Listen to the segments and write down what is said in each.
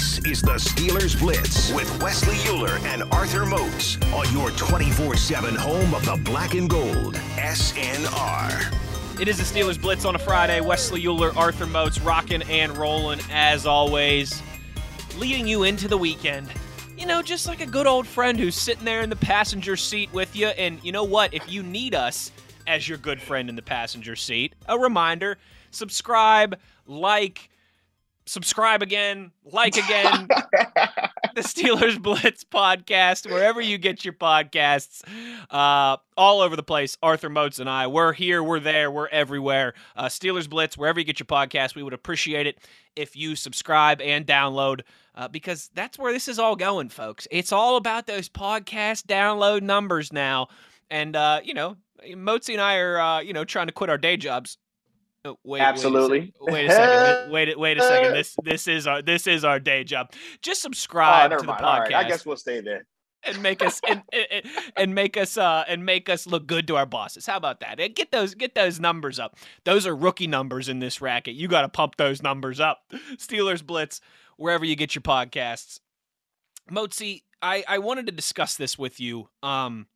This is the Steelers Blitz with Wesley Euler and Arthur Moats on your 24 7 home of the black and gold, SNR. It is the Steelers Blitz on a Friday. Wesley Euler, Arthur Moats, rocking and rolling as always, leading you into the weekend. You know, just like a good old friend who's sitting there in the passenger seat with you. And you know what? If you need us as your good friend in the passenger seat, a reminder subscribe, like, subscribe again, like again. the Steelers Blitz podcast, wherever you get your podcasts, uh, all over the place. Arthur Moats and I, we're here, we're there, we're everywhere. Uh, Steelers Blitz, wherever you get your podcast, we would appreciate it if you subscribe and download. Uh, because that's where this is all going, folks. It's all about those podcast download numbers now. And, uh, you know, Moatsy and I are, uh, you know, trying to quit our day jobs. Oh, wait, Absolutely. Wait a second. Wait, wait, wait a second. This this is our this is our day job. Just subscribe oh, to the mind. podcast. Right. I guess we'll stay there. And make us and, and, and make us uh and make us look good to our bosses. How about that? And get those get those numbers up. Those are rookie numbers in this racket. You got to pump those numbers up. Steelers Blitz wherever you get your podcasts. Mozi, I I wanted to discuss this with you. Um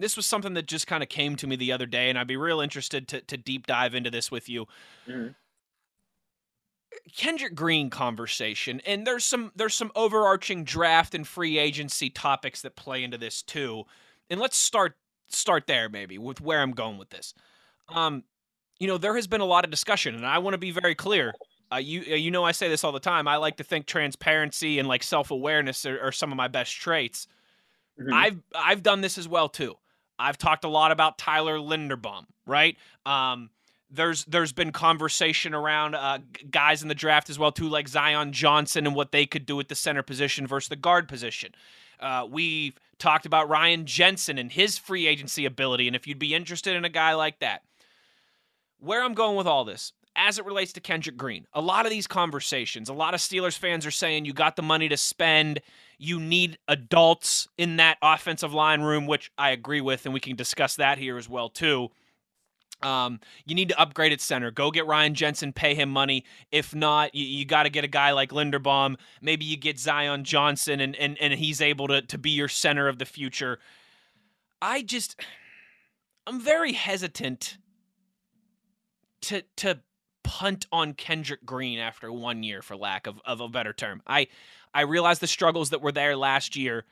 this was something that just kind of came to me the other day, and I'd be real interested to, to deep dive into this with you. Mm-hmm. Kendrick Green conversation, and there's some there's some overarching draft and free agency topics that play into this too. And let's start start there maybe with where I'm going with this. Um, you know, there has been a lot of discussion, and I want to be very clear. Uh, you you know I say this all the time. I like to think transparency and like self awareness are, are, some of my best traits. Mm-hmm. I've I've done this as well too. I've talked a lot about Tyler Linderbaum, right? Um, there's there's been conversation around uh, guys in the draft as well too, like Zion Johnson and what they could do at the center position versus the guard position. Uh, we've talked about Ryan Jensen and his free agency ability, and if you'd be interested in a guy like that. Where I'm going with all this, as it relates to Kendrick Green, a lot of these conversations, a lot of Steelers fans are saying you got the money to spend you need adults in that offensive line room, which I agree with, and we can discuss that here as well too. Um, you need to upgrade at center. Go get Ryan Jensen, pay him money. If not, you, you got to get a guy like Linderbaum. Maybe you get Zion Johnson, and and and he's able to to be your center of the future. I just, I'm very hesitant to to punt on Kendrick Green after one year, for lack of, of a better term. I I realize the struggles that were there last year,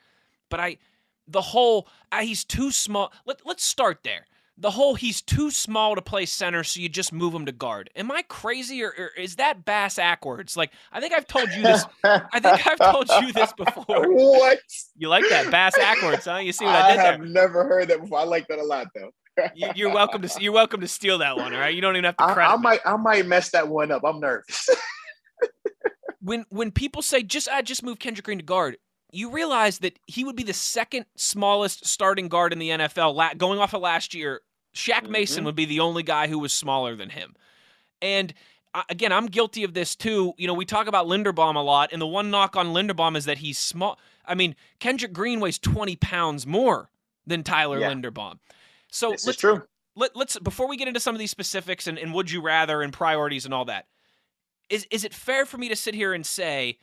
but I the whole uh, he's too small. Let, let's start there. The whole he's too small to play center, so you just move him to guard. Am I crazy, or, or is that bass backwards? Like I think I've told you this. I think I've told you this before. What? You like that bass backwards, huh? You see what I, did I did have there? never heard that before. I like that a lot, though. You, are welcome to you're welcome to steal that one. All right, you don't even have to credit. I, I might I might mess that one up. I'm nervous. when when people say just I just move Kendrick Green to guard, you realize that he would be the second smallest starting guard in the NFL. going off of last year, Shaq mm-hmm. Mason would be the only guy who was smaller than him. And uh, again, I'm guilty of this too. You know, we talk about Linderbaum a lot, and the one knock on Linderbaum is that he's small. I mean, Kendrick Green weighs 20 pounds more than Tyler yeah. Linderbaum. So this is true. Let, us before we get into some of these specifics and, and would you rather and priorities and all that is is it fair for me to sit here and say,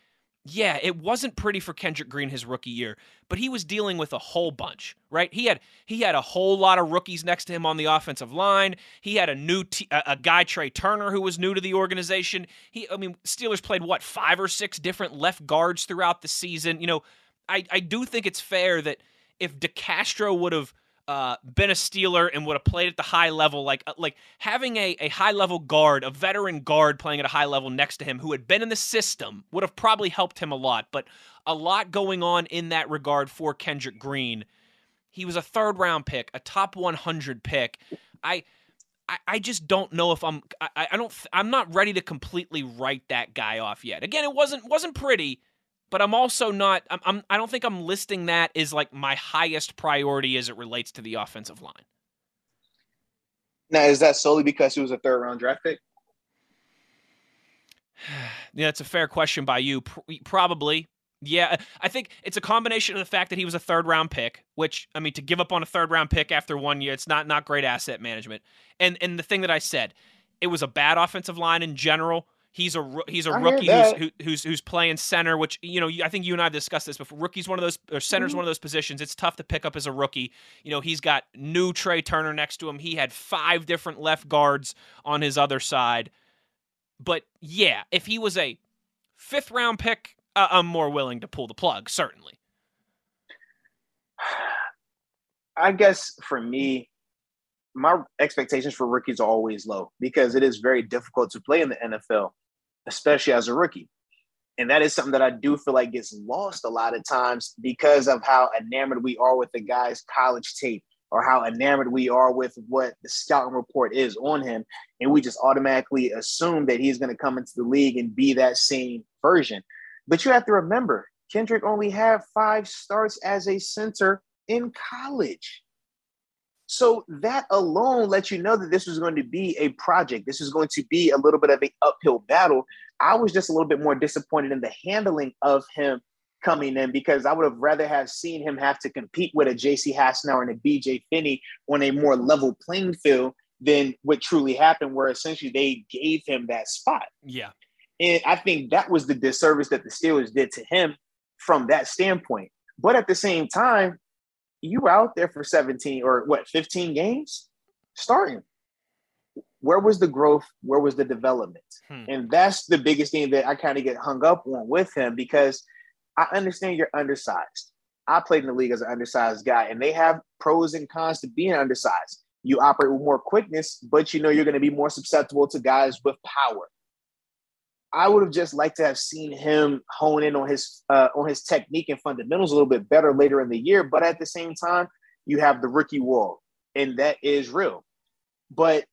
yeah, it wasn't pretty for Kendrick Green his rookie year, but he was dealing with a whole bunch, right? He had he had a whole lot of rookies next to him on the offensive line. He had a new t- a, a guy Trai Turner who was new to the organization. He, I mean, Steelers played what five or six different left guards throughout the season. You know, I I do think it's fair that if DeCastro would have uh, been a Steeler and would have played at the high level, like uh, like having a, a high level guard, a veteran guard playing at a high level next to him who had been in the system would have probably helped him a lot. But a lot going on in that regard for Kendrick Green. He was a third round pick, a top 100 pick. I. I, I just don't know if I'm I, I don't I'm not ready to completely write that guy off yet. Again, it wasn't wasn't pretty, but I'm also not. I'm, I'm. I don't think I'm listing that as like my highest priority as it relates to the offensive line. Now, is that solely because he was a third round draft pick? yeah, that's a fair question by you. Probably. Yeah, I think it's a combination of the fact that he was a third round pick, which I mean, to give up on a third round pick after one year, it's not not great asset management. And and the thing that I said, it was a bad offensive line in general He's a he's a I rookie who's, who, who's who's playing center, which you know I think you and I have discussed this before. Rookie's one of those or center's Mhm. one of those positions. It's tough to pick up as a rookie. You know he's got new Trai Turner next to him. He had five different left guards on his other side. But yeah, if he was a fifth round pick, uh, I'm more willing to pull the plug. Certainly. I guess for me, my expectations for rookies are always low because it is very difficult to play in the NFL, especially as a rookie. And that is something that I do feel like gets lost a lot of times because of how enamored we are with the guy's college tape or how enamored we are with what the scouting report is on him. And we just automatically assume that he's going to come into the league and be that same version. But you have to remember, Kendrick only had five starts as a center in college. So that alone lets you know that this was going to be a project. This is going to be a little bit of an uphill battle. I was just a little bit more disappointed in the handling of him coming in because I would have rather have seen him have to compete with a JC Hassenauer and a BJ Finney on a more level playing field than what truly happened, where essentially they gave him that spot. Yeah. And I think that was the disservice that the Steelers did to him from that standpoint. But at the same time, you were out there for 17 or what, 15 games starting. Where was the growth? Where was the development? Hmm. And that's the biggest thing that I kind of get hung up on with him because I understand you're undersized. I played in the league as an undersized guy, and they have pros and cons to being undersized. You operate with more quickness, but you know you're going to be more susceptible to guys with power. I would have just liked to have seen him hone in on his uh, on his technique and fundamentals a little bit better later in the year. But at the same time, you have the rookie wall, and that is real. But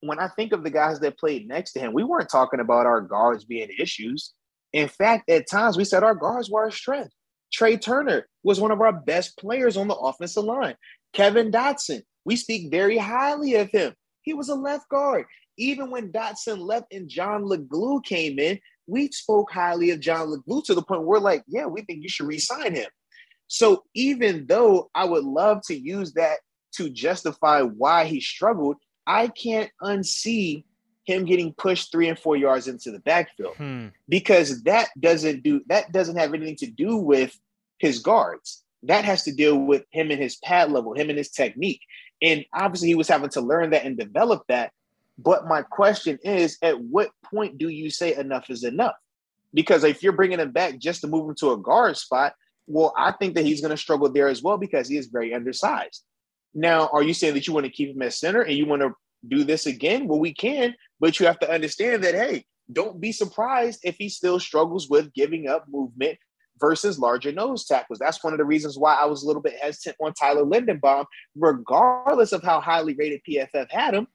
when I think of the guys that played next to him, we weren't talking about our guards being issues. In fact, at times we said our guards were our strength. Trai Turner was one of our best players on the offensive line. Kevin Dotson, we speak very highly of him. He was a left guard. Even when Dotson left and John LeGlue came in, we spoke highly of John LeGlue to the point where we're like, yeah, we think you should re-sign him. So even though I would love to use that to justify why he struggled, I can't unsee him getting pushed three and four yards into the backfield Hmm. because that doesn't do that doesn't have anything to do with his guards. That has to deal with him and his pad level, him and his technique. And obviously he was having to learn that and develop that. But my question is, at what point do you say enough is enough? Because if you're bringing him back just to move him to a guard spot, well, I think that he's going to struggle there as well because he is very undersized. Now, are you saying that you want to keep him at center and you want to do this again? Well, we can, but you have to understand that, hey, don't be surprised if he still struggles with giving up movement versus larger nose tackles. That's one of the reasons why I was a little bit hesitant on Tyler Linderbaum, regardless of how highly rated PFF had him,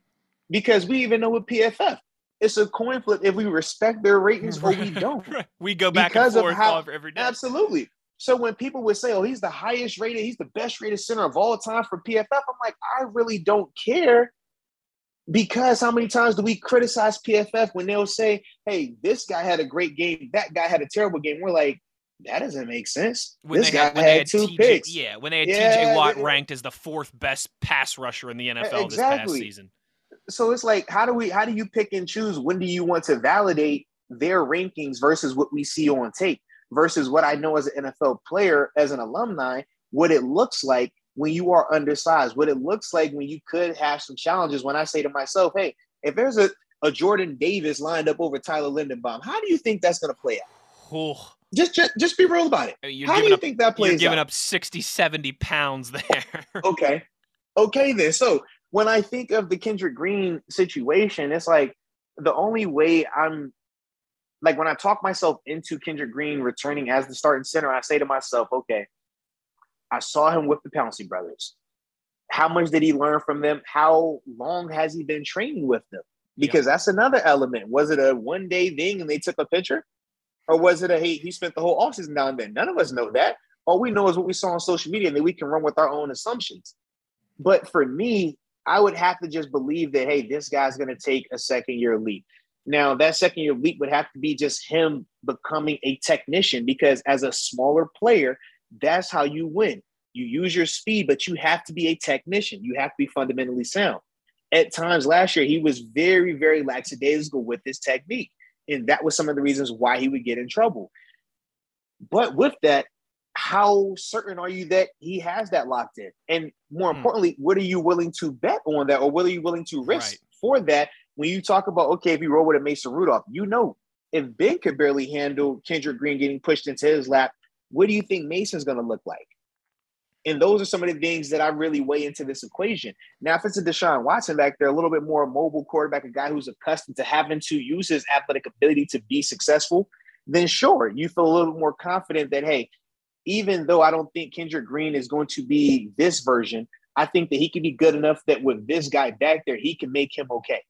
because we even know with PFF, it's a coin flip if we respect their ratings or we don't. we go back Because and of how- every day. Absolutely. So when people would say, "Oh, he's the highest rated, he's the best rated center of all time for PFF," I'm like, I really don't care because how many times do we criticize PFF when they'll say, "Hey, this guy had a great game, that guy had a terrible game"? We're like, that doesn't make sense. When this they guy had, had, they had two TJ, picks. yeah, when they had Yeah, TJ Watt they- ranked as the fourth best pass rusher in the NFL this past season. So it's like how do we how do you pick and choose when do you want to validate their rankings versus what we see on tape versus what I know as an NFL player as an alumni what it looks like when you are undersized what it looks like when you could have some challenges when I say to myself hey if there's a, a Jordan Davis lined up over Tyler Linderbaum how do you think that's going to play out Oh, just, just just be real about it you're how do you up, think that you're plays giving out up 60, 70 pounds there. okay. Okay, then. So when I think of the Kendrick Green situation, it's like the only way I'm like when I talk myself into Kendrick Green returning as the starting center, I say to myself, okay, I saw him with the Pouncey brothers. How much did he learn from them? How long has he been training with them? Because that's another element. Was it a one day thing and they took a picture? Or was it a hey, he spent the whole offseason down there? None of us know that. All we know is what we saw on social media, and then we can run with our own assumptions. But for me, I would have to just believe that, hey, this guy's going to take a second year leap. Now, that second year leap would have to be just him becoming a technician because as a smaller player, that's how you win. You use your speed, but you have to be a technician. You have to be fundamentally sound. At times last year, he was very, very lackadaisical with his technique. And that was some of the reasons why he would get in trouble. But with that, how certain are you that he has that locked in? And more hmm. importantly, what are you willing to bet on that or what are you willing to risk right. for that? When you talk about, okay, if you roll with a Mason Rudolph, you know, if Ben could barely handle Kendrick Green getting pushed into his lap, what do you think Mason's going to look like? And those are some of the things that I really weigh into this equation. Now, if it's a Deshaun Watson back there, a little bit more mobile quarterback, a guy who's accustomed to having to use his athletic ability to be successful, then sure, you feel a little bit more confident that, hey, even though I don't think Kendrick Green is going to be this version, I think that he can be good enough that with this guy back there, he can make him okay.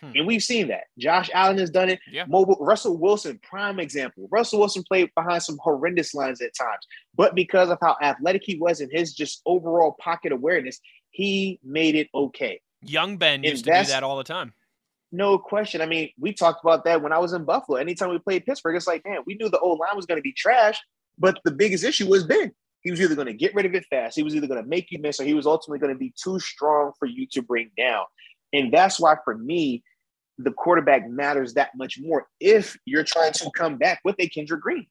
Hmm. And we've seen that. Josh Allen has done it. Yeah. Mobile Russell Wilson, prime example. Russell Wilson played behind some horrendous lines at times, but because of how athletic he was and his just overall pocket awareness, he made it okay. Young Ben used to do that all the time. No question. I mean, we talked about that when I was in Buffalo. Anytime we played Pittsburgh, it's like, man, we knew the old line was going to be trash, but the biggest issue was Ben. He was either going to get rid of it fast, he was either going to make you miss, or he was ultimately going to be too strong for you to bring down. And that's why, for me, the quarterback matters that much more if you're trying to come back with a Kendrick Green.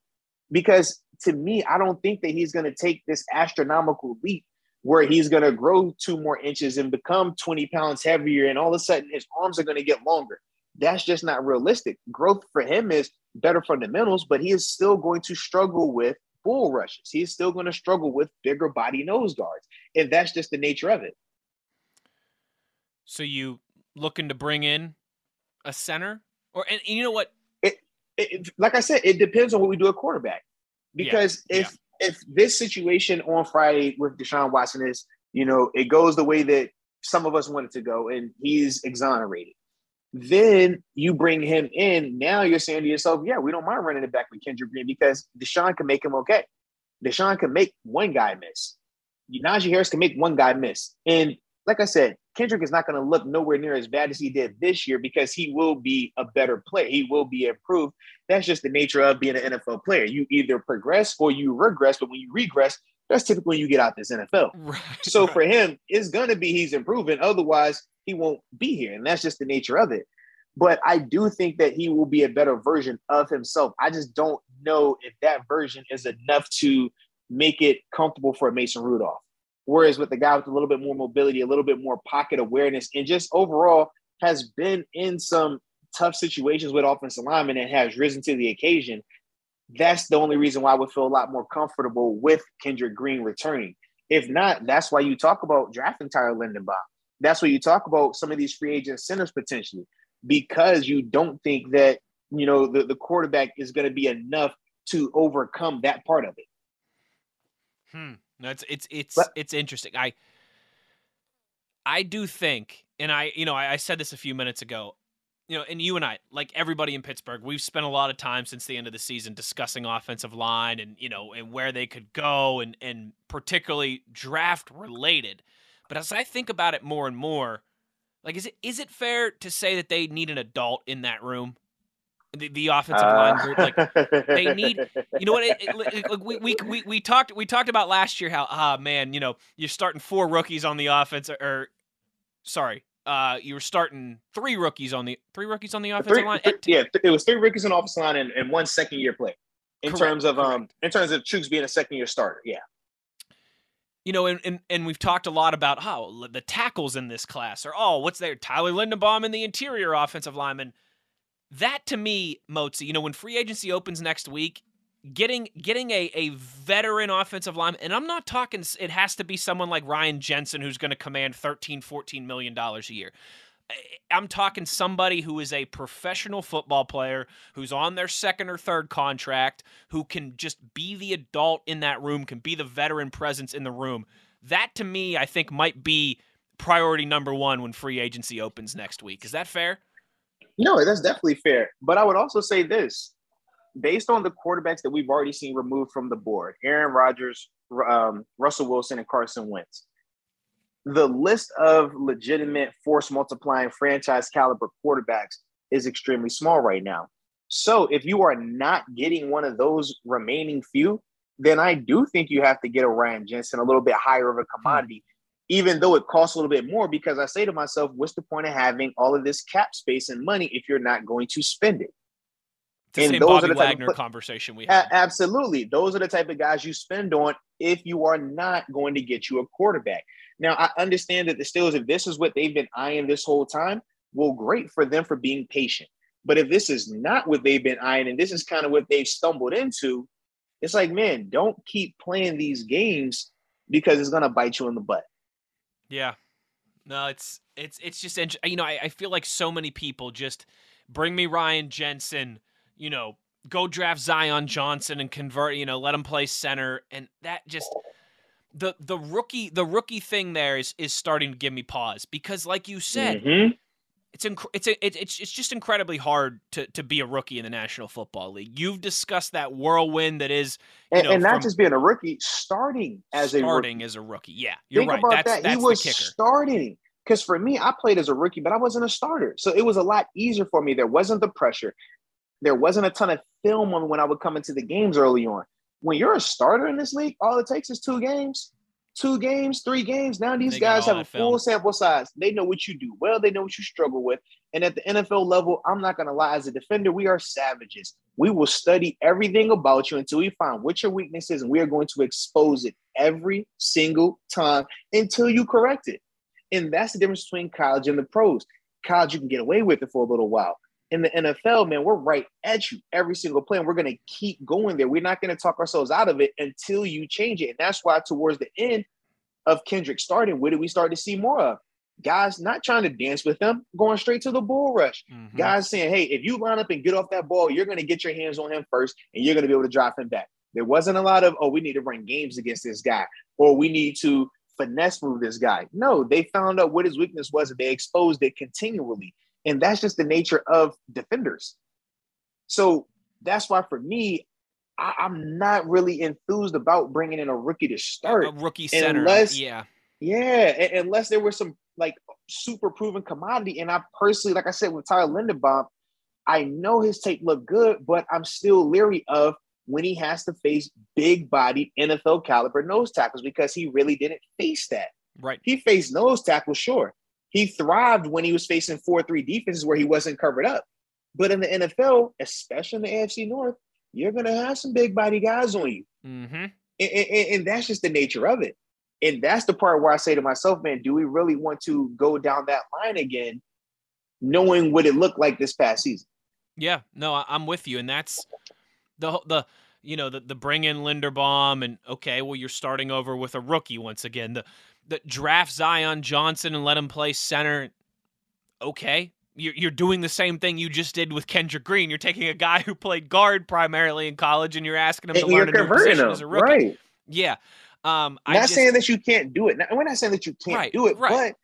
Because to me, I don't think that he's going to take this astronomical leap where he's going to grow two more inches and become 20 pounds heavier, and all of a sudden his arms are going to get longer. That's just not realistic. Growth for him is better fundamentals, but he is still going to struggle with bull rushes. He is still going to struggle with bigger body nose guards. And that's just the nature of it. So you looking to bring in a center? Or and, and you know what? It, it, like I said, it depends on what we do at quarterback. Because yeah, if yeah. if this situation on Friday with Deshaun Watson is, you know, it goes the way that some of us want it to go, and he's exonerated. Then you bring him in. Now you're saying to yourself, yeah, we don't mind running it back with Kendrick Green because Deshaun can make him okay. Deshaun can make one guy miss. Najee Harris can make one guy miss. And like I said, Kendrick is not going to look nowhere near as bad as he did this year because he will be a better player. He will be improved. That's just the nature of being an NFL player. You either progress or you regress, but when you regress, that's typically when you get out this NFL. Right, so right. for him, it's going to be he's improving. Otherwise, he won't be here. And that's just the nature of it. But I do think that he will be a better version of himself. I just don't know if that version is enough to make it comfortable for Mason Rudolph. Whereas with the guy with a little bit more mobility, a little bit more pocket awareness, and just overall has been in some tough situations with offensive linemen and has risen to the occasion. That's the only reason why I would feel a lot more comfortable with Kendrick Green returning. If not, that's why you talk about drafting Tyler Linderbaum. That's where you talk about some of these free agent centers potentially, because you don't think that you know the, the quarterback is going to be enough to overcome that part of it. Hmm. No, it's it's it's but, it's interesting. I I do think, and I you know I, I said this a few minutes ago. You know, and you and I, like everybody in Pittsburgh, we've spent a lot of time since the end of the season discussing offensive line and you know and where they could go and and particularly draft related. But as I think about it more and more, like is it is it fair to say that they need an adult in that room? the, the offensive uh, line group. Like they need, you know what? It, it, we, we we we talked we talked about last year how ah man, you know you're starting four rookies on the offense or, or sorry, uh, you were starting three rookies on the three rookies on the offensive three, line. yeah, it was three rookies on the offensive line and, and one second year player. In correct, terms of um, in terms of Chuks being a second year starter, yeah. You know, and, and and we've talked a lot about oh, how the tackles in this class are oh, what's there? Tyler Linderbaum in the interior offensive lineman that to me, Mozi, you know, when free agency opens next week, getting getting a, a veteran offensive lineman, and I'm not talking it has to be someone like Ryan Jensen who's going to command 13, 14 million dollars a year. I'm talking somebody who is a professional football player who's on their second or third contract, who can just be the adult in that room, can be the veteran presence in the room. That to me, I think might be priority number one when free agency opens next week. Is that fair? No, that's definitely fair. But I would also say this based on the quarterbacks that we've already seen removed from the board Aaron Rodgers, um, Russell Wilson, and Carson Wentz the list of legitimate force multiplying franchise caliber quarterbacks is extremely small right now. So if you are not getting one of those remaining few, then I do think you have to get a Ryan Jensen a little bit higher of a hmm. commodity even though it costs a little bit more, because I say to myself, what's the point of having all of this cap space and money if you're not going to spend it? The And same those Bobby are the type of Wagner conversation we had. absolutely. Those are the type of guys you spend on if you are not going to get you a quarterback. Now, I understand that the Steelers, if this is what they've been eyeing this whole time, well, great for them for being patient. But if this is not what they've been eyeing and this is kind of what they've stumbled into, it's like, man, don't keep playing these games because it's going to bite you in the butt. Yeah. No, it's it's it's just you know I, I feel like so many people just bring me Ryan Jensen, you know, go draft Zion Johnson and convert, you know, let him play center, and that just the the rookie the rookie thing there is is starting to give me pause because like you said, Mhm. it's inc- it's a, it, it's it's just incredibly hard to to be a rookie in the National Football League. You've discussed that whirlwind that is you And, know, and not just being a rookie, starting as a rookie. starting as a rookie. Yeah, you're Think right. about That's that. that's he was the kicker. starting. Because for me, I played as a rookie, but I wasn't a starter. So it was a lot easier for me. There wasn't the pressure. There wasn't a ton of film on when I would come into the games early on. When you're a starter in this league, all it takes is two games, two games, three games. Now these They guys have a film. full sample size. They know what you do well. They know what you struggle with. And at the NFL level, I'm not going to lie, as a defender, we are savages. We will study everything about you until we find what your weakness is, and we are going to expose it every single time until you correct it. And that's the difference between college and the pros. College, you can get away with it for a little while. In the NFL, man, we're right at you every single play, and we're going to keep going there. We're not going to talk ourselves out of it until you change it. And that's why, towards the end of Kendrick starting, what did we start to see more of? Guys not trying to dance with them, going straight to the bull rush. Mhm. Guys saying, hey, if you line up and get off that ball, you're going to get your hands on him first and you're going to be able to drive him back. There wasn't a lot of, oh, we need to run games against this guy or we need to finesse move this guy. No, they found out what his weakness was and they exposed it continually. And that's just the nature of defenders. So that's why for me, I, I'm not really enthused about bringing in a rookie to start. a rookie center. unless- yeah. Yeah, unless there was some like super proven commodity. And I personally, like I said with Tyler Linderbaum, I know his tape looked good, but I'm still leery of when he has to face big bodied NFL caliber nose tackles because he really didn't face that. Right. He faced nose tackles, sure. He thrived when he was facing 4 3 defenses where he wasn't covered up. But in the NFL, especially in the AFC North, you're going to have some big body guys on you Mm-hmm. and, and- and that's just the nature of it. And that's the part where I say to myself, man, do we really want to go down that line again, knowing what it looked like this past season? Yeah, no, I'm with you, and that's the whole- the you know the the bring in Linderbaum and okay, well you're starting over with a rookie once again. The the draft Zion Johnson and let him play center. Okay, you're you're doing the same thing you just did with Kendrick Green. You're taking a guy who played guard primarily in college, and you're asking him to And you're learn a new position them, as a rookie. right? Yeah, um, I'm not just, saying that you can't do it. Now, we're not saying that you can't Right, do it, right. but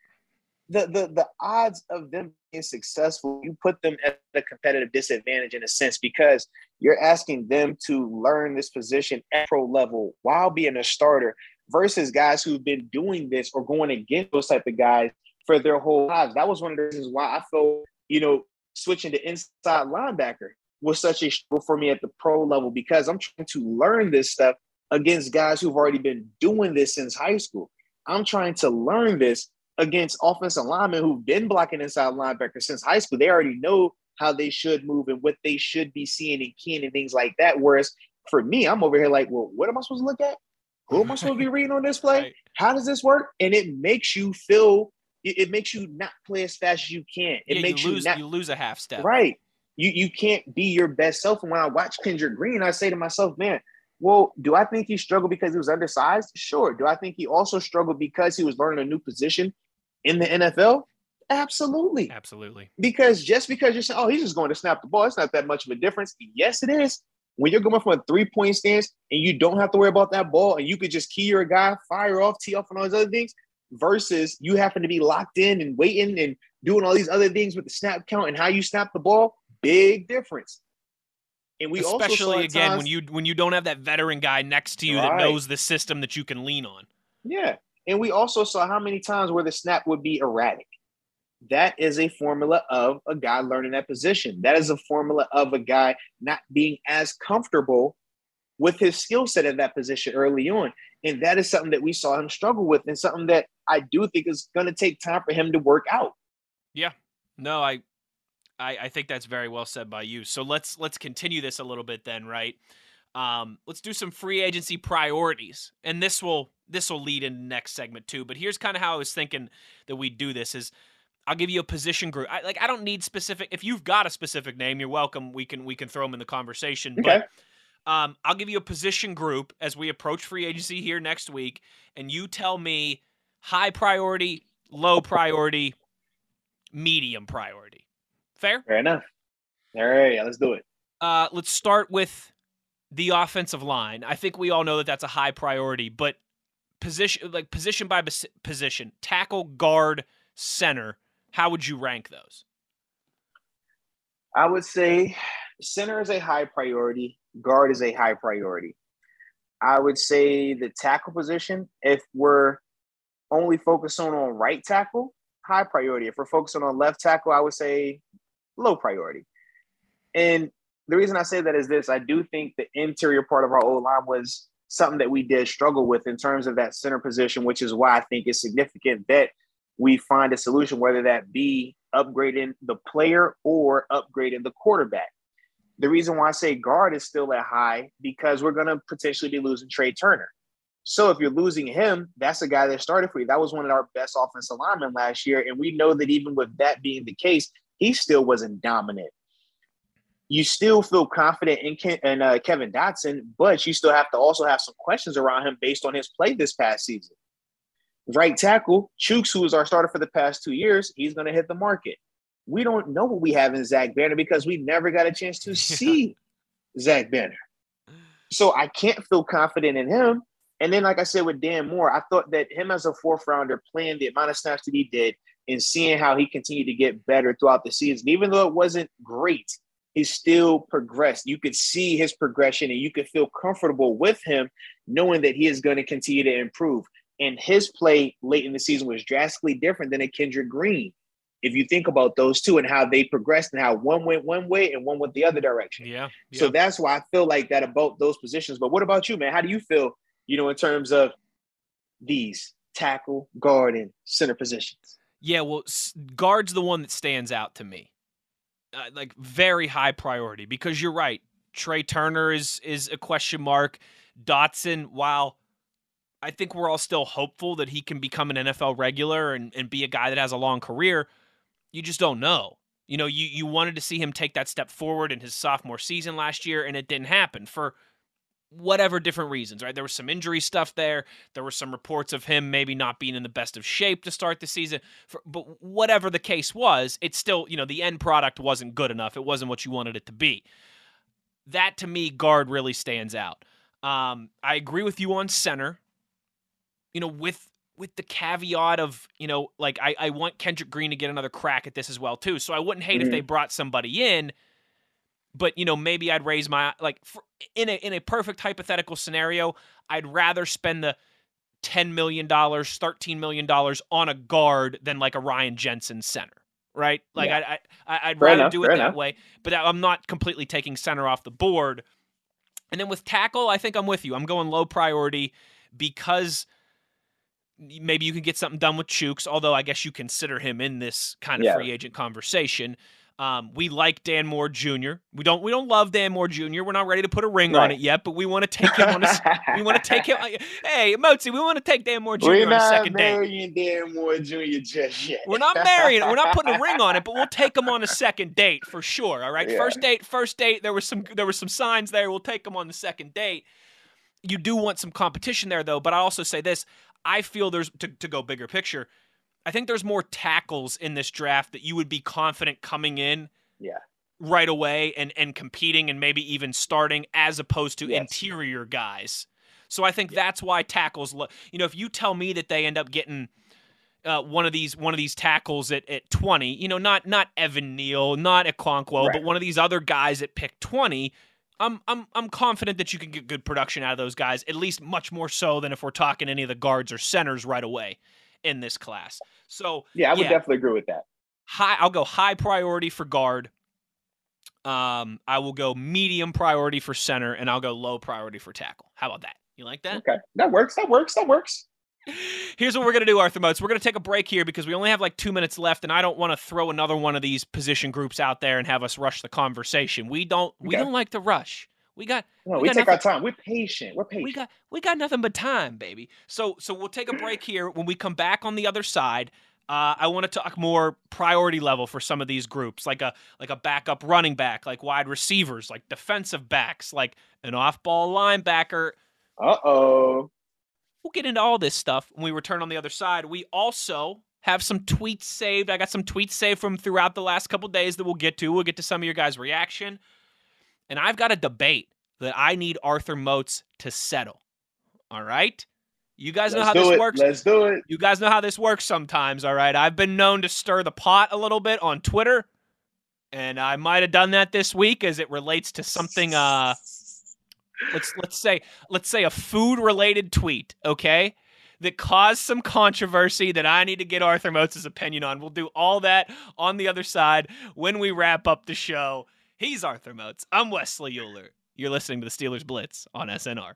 the, the the odds of them being successful, you put them at a competitive disadvantage in a sense because you're asking them to learn this position at pro level while being a starter versus guys who've been doing this or going against those type of guys for their whole lives. That was one of the reasons why I felt, you know, switching to inside linebacker was such a struggle for me at the pro level because I'm trying to learn this stuff against guys who've already been doing this since high school. I'm trying to learn this against offensive linemen who've been blocking inside linebackers since high school. They already know how they should move and what they should be seeing and keying and things like that. Whereas for me, I'm over here like, well, what am I supposed to look at? Who am I supposed to be reading on this play? Right. How does this work? And it makes you feel, it, it makes you not play as fast as you can. It yeah, makes you you, lose not you lose a half step. Right. You you can't be your best self. And when I watch Kendrick Green, I say to myself, man, well, do I think he struggled because he was undersized? Sure. Do I think he also struggled because he was learning a new position in the NFL? Absolutely. Absolutely. Because just because you're saying, oh, he's just going to snap the ball, it's not that much of a difference. Yes, it is. When you're going from a three point stance and you don't have to worry about that ball and you could just key your guy, fire off, tee off, and all those other things, versus you happen to be locked in and waiting and doing all these other things with the snap count and how you snap the ball, big difference. And we especially again times- when you when you don't have that veteran guy next to you that knows the system that you can lean on. Yeah. And we also saw how many times where the snap would be erratic. That is a formula of a guy learning that position. That is a formula of a guy not being as comfortable with his skill set in that position early on. And that is something that we saw him struggle with and something that I do think is going to take time for him to work out. Yeah. No, I, I I, I think that's very well said by you. So let's let's continue this a little bit then, right? Um, let's do some free agency priorities, and this will this will lead into next segment too. But here's kind of how I was thinking that we'd do this: is I'll give you a position group. I, like I don't need specific. If you've got a specific name, you're welcome. We can we can throw them in the conversation. Okay. But um, I'll give you a position group as we approach free agency here next week, and you tell me high priority, low priority, medium priority. Fair? Fair enough. All right, let's do it. Uh, let's start with the offensive line. I think we all know that that's a high priority, but position like position by position, tackle, guard, center. How would you rank those? I would say center is a high priority, guard is a high priority. I would say the tackle position, if we're only focusing on right tackle, high priority. If we're focusing on left tackle, I would say low priority. And the reason I say that is this I do think the interior part of our O line was something that we did struggle with in terms of that center position, which is why I think it's significant that we find a solution, whether that be upgrading the player or upgrading the quarterback. The reason why I say guard is still at high because we're going to potentially be losing Trai Turner. So if you're losing him, that's a guy that started for you. That was one of our best offensive linemen last year. And we know that even with that being the case, he still wasn't dominant. You still feel confident in, Ken, in uh, Kevin Dotson, but you still have to also have some questions around him based on his play this past season. Right tackle, Chuks, who was our starter for the past two years, he's going to hit the market. We don't know what we have in Zach Banner because we never got a chance to see Zach Banner. So I can't feel confident in him. And then, like I said with Dan Moore, I thought that him as a fourth rounder, playing the amount of snaps that he did, and seeing how he continued to get better throughout the season, even though it wasn't great, he still progressed. You could see his progression and you could feel comfortable with him knowing that he is going to continue to improve. And his play late in the season was drastically different than a Kendrick Green. If you think about those two and how they progressed and how one went one way and one went the other direction. Yeah. yeah. So that's why I feel like that about those positions. But what about you, man? How do you feel, you know, in terms of these tackle, guard, and center positions? Yeah, well, guard's the one that stands out to me. Uh, like very high priority because you're right. Trai Turner is is a question mark. Dotson, while I think we're all still hopeful that he can become an NFL regular and, and be a guy that has a long career, you just don't know. You know, you, you wanted to see him take that step forward in his sophomore season last year, and it didn't happen for whatever different reasons, right? There was some injury stuff there. There were some reports of him maybe not being in the best of shape to start the season. For, but whatever the case was, it's still, you know, the end product wasn't good enough. It wasn't what you wanted it to be. That to me, guard really stands out. Um, I agree with you on center. You know, with with the caveat of, you know, like I, I want Kendrick Green to get another crack at this as well too. So I wouldn't hate mm-hmm. if they brought somebody in but you know maybe I'd raise my like in a in a perfect hypothetical scenario, I'd rather spend the ten million dollars, thirteen million dollars on a guard than like a Ryan Jensen center, right? Like yeah. I, I I'd fair rather enough, do it that enough. way, but I'm not completely taking center off the board. And then with tackle, I think I'm with you. I'm going low priority because maybe you can get something done with Chuks, although I guess you consider him in this kind of yeah. free agent conversation. Um, we like Dan Moore Jr. We don't we don't love Dan Moore Jr. We're not ready to put a ring right. on it yet, but we want to take him on a we want to take him. Hey, Motzi, we want to take Dan Moore Jr. We're on a second date. We're not marrying Dan Moore Jr. just yet. We're not marrying. We're not putting a ring on it, but we'll take him on a second date for sure. All right, yeah. first date, first date. There was some there were some signs there. We'll take him on the second date. You do want some competition there though, but I also say this: I feel there's to, to go bigger picture. I think there's more tackles in this draft that you would be confident coming in yeah. right away and and competing and maybe even starting as opposed to yes. interior guys. So I think yeah. that's why tackles look. You know, if you tell me that they end up getting uh, one of these one of these tackles at, at 20, you know, not not Evan Neal, not Okonkwo, right. but one of these other guys at pick 20, I'm I'm I'm confident that you can get good production out of those guys, at least much more so than if we're talking any of the guards or centers right away in this class. So yeah, I would yeah, definitely agree with that. High, I'll go high priority for guard. Um, I will go medium priority for center, and I'll go low priority for tackle. How about that? You like that? Okay, that works. That works. That works. Here's what we're gonna do, Arthur Moats. We're gonna take a break here because we only have like two minutes left, and I don't want to throw another one of these position groups out there and have us rush the conversation. We don't. We Okay. don't like to rush. We got. No, We we, got take nothing- our time. We're patient. We're patient. We got. We got nothing but time, baby. So so we'll take a break here. When we come back on the other side, uh, I want to talk more priority level for some of these groups, like a like a backup running back, like wide receivers, like defensive backs, like an off-ball linebacker. uh oh. We'll get into all this stuff when we return on the other side. We also have some tweets saved. I got some tweets saved from throughout the last couple days that we'll get to. We'll get to some of your guys' reaction. And I've got a debate that I need Arthur Moats to settle. All right? You guys know Let's how this it. works. Let's do it. You guys know how this works sometimes, all right? I've been known to stir the pot a little bit on Twitter, and I might have done that this week as it relates to something uh let's let's say let's say a food related tweet, okay? That caused some controversy that I need to get Arthur Moats' opinion on. We'll do all that on the other side when we wrap up the show. He's Arthur Moats. I'm Wesley Euler. You're listening to the Steelers Blitz on SNR.